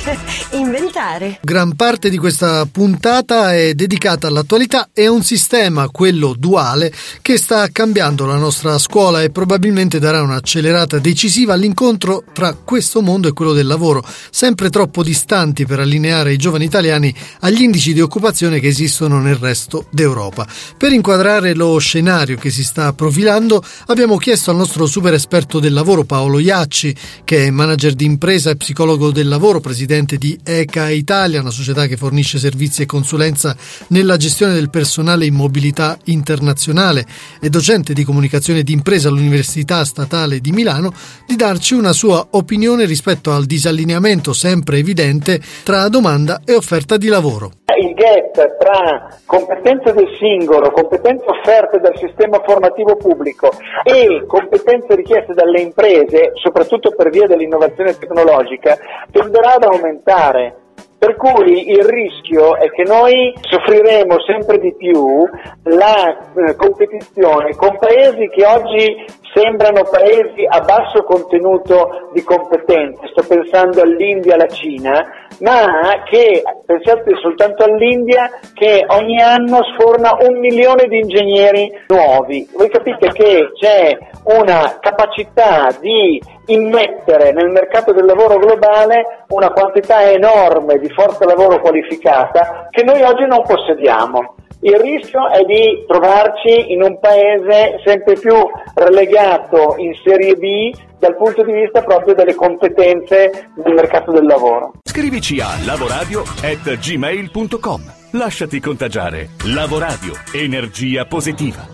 inventare. Gran parte di questa puntata è dedicata all'attualità e a un sistema, quello duale, che sta cambiando la nostra scuola e probabilmente darà un'accelerata decisiva all'incontro tra questo mondo e quello del lavoro, sempre troppo distanti per allineare i giovani italiani agli indici di occupazione che esistono nel resto d'Europa. Per inquadrare lo scenario che si sta profilando, abbiamo chiesto al nostro super esperto del lavoro Paolo Iacci, che è manager di impresa e psicologo del lavoro, presidente presidente di ECA Italia, una società che fornisce servizi e consulenza nella gestione del personale in mobilità internazionale e docente di comunicazione d'impresa all'Università Statale di Milano, di darci una sua opinione rispetto al disallineamento sempre evidente tra domanda e offerta di lavoro il gap tra competenze del singolo, competenze offerte dal sistema formativo pubblico e competenze richieste dalle imprese, soprattutto per via dell'innovazione tecnologica, tenderà ad aumentare. Per cui il rischio è che noi soffriremo sempre di più la eh, competizione con paesi che oggi sembrano paesi a basso contenuto di competenze, sto pensando all'India e alla Cina, ma che, pensate soltanto all'India, che ogni anno sforna un milione di ingegneri nuovi. Voi capite che c'è una capacità di immettere nel mercato del lavoro globale una quantità enorme di forza lavoro qualificata che noi oggi non possediamo. Il rischio è di trovarci in un paese sempre più relegato in serie B dal punto di vista proprio delle competenze del mercato del lavoro. Scrivici a lavoradio@gmail.com. Lasciati contagiare. Lavoradio, energia positiva.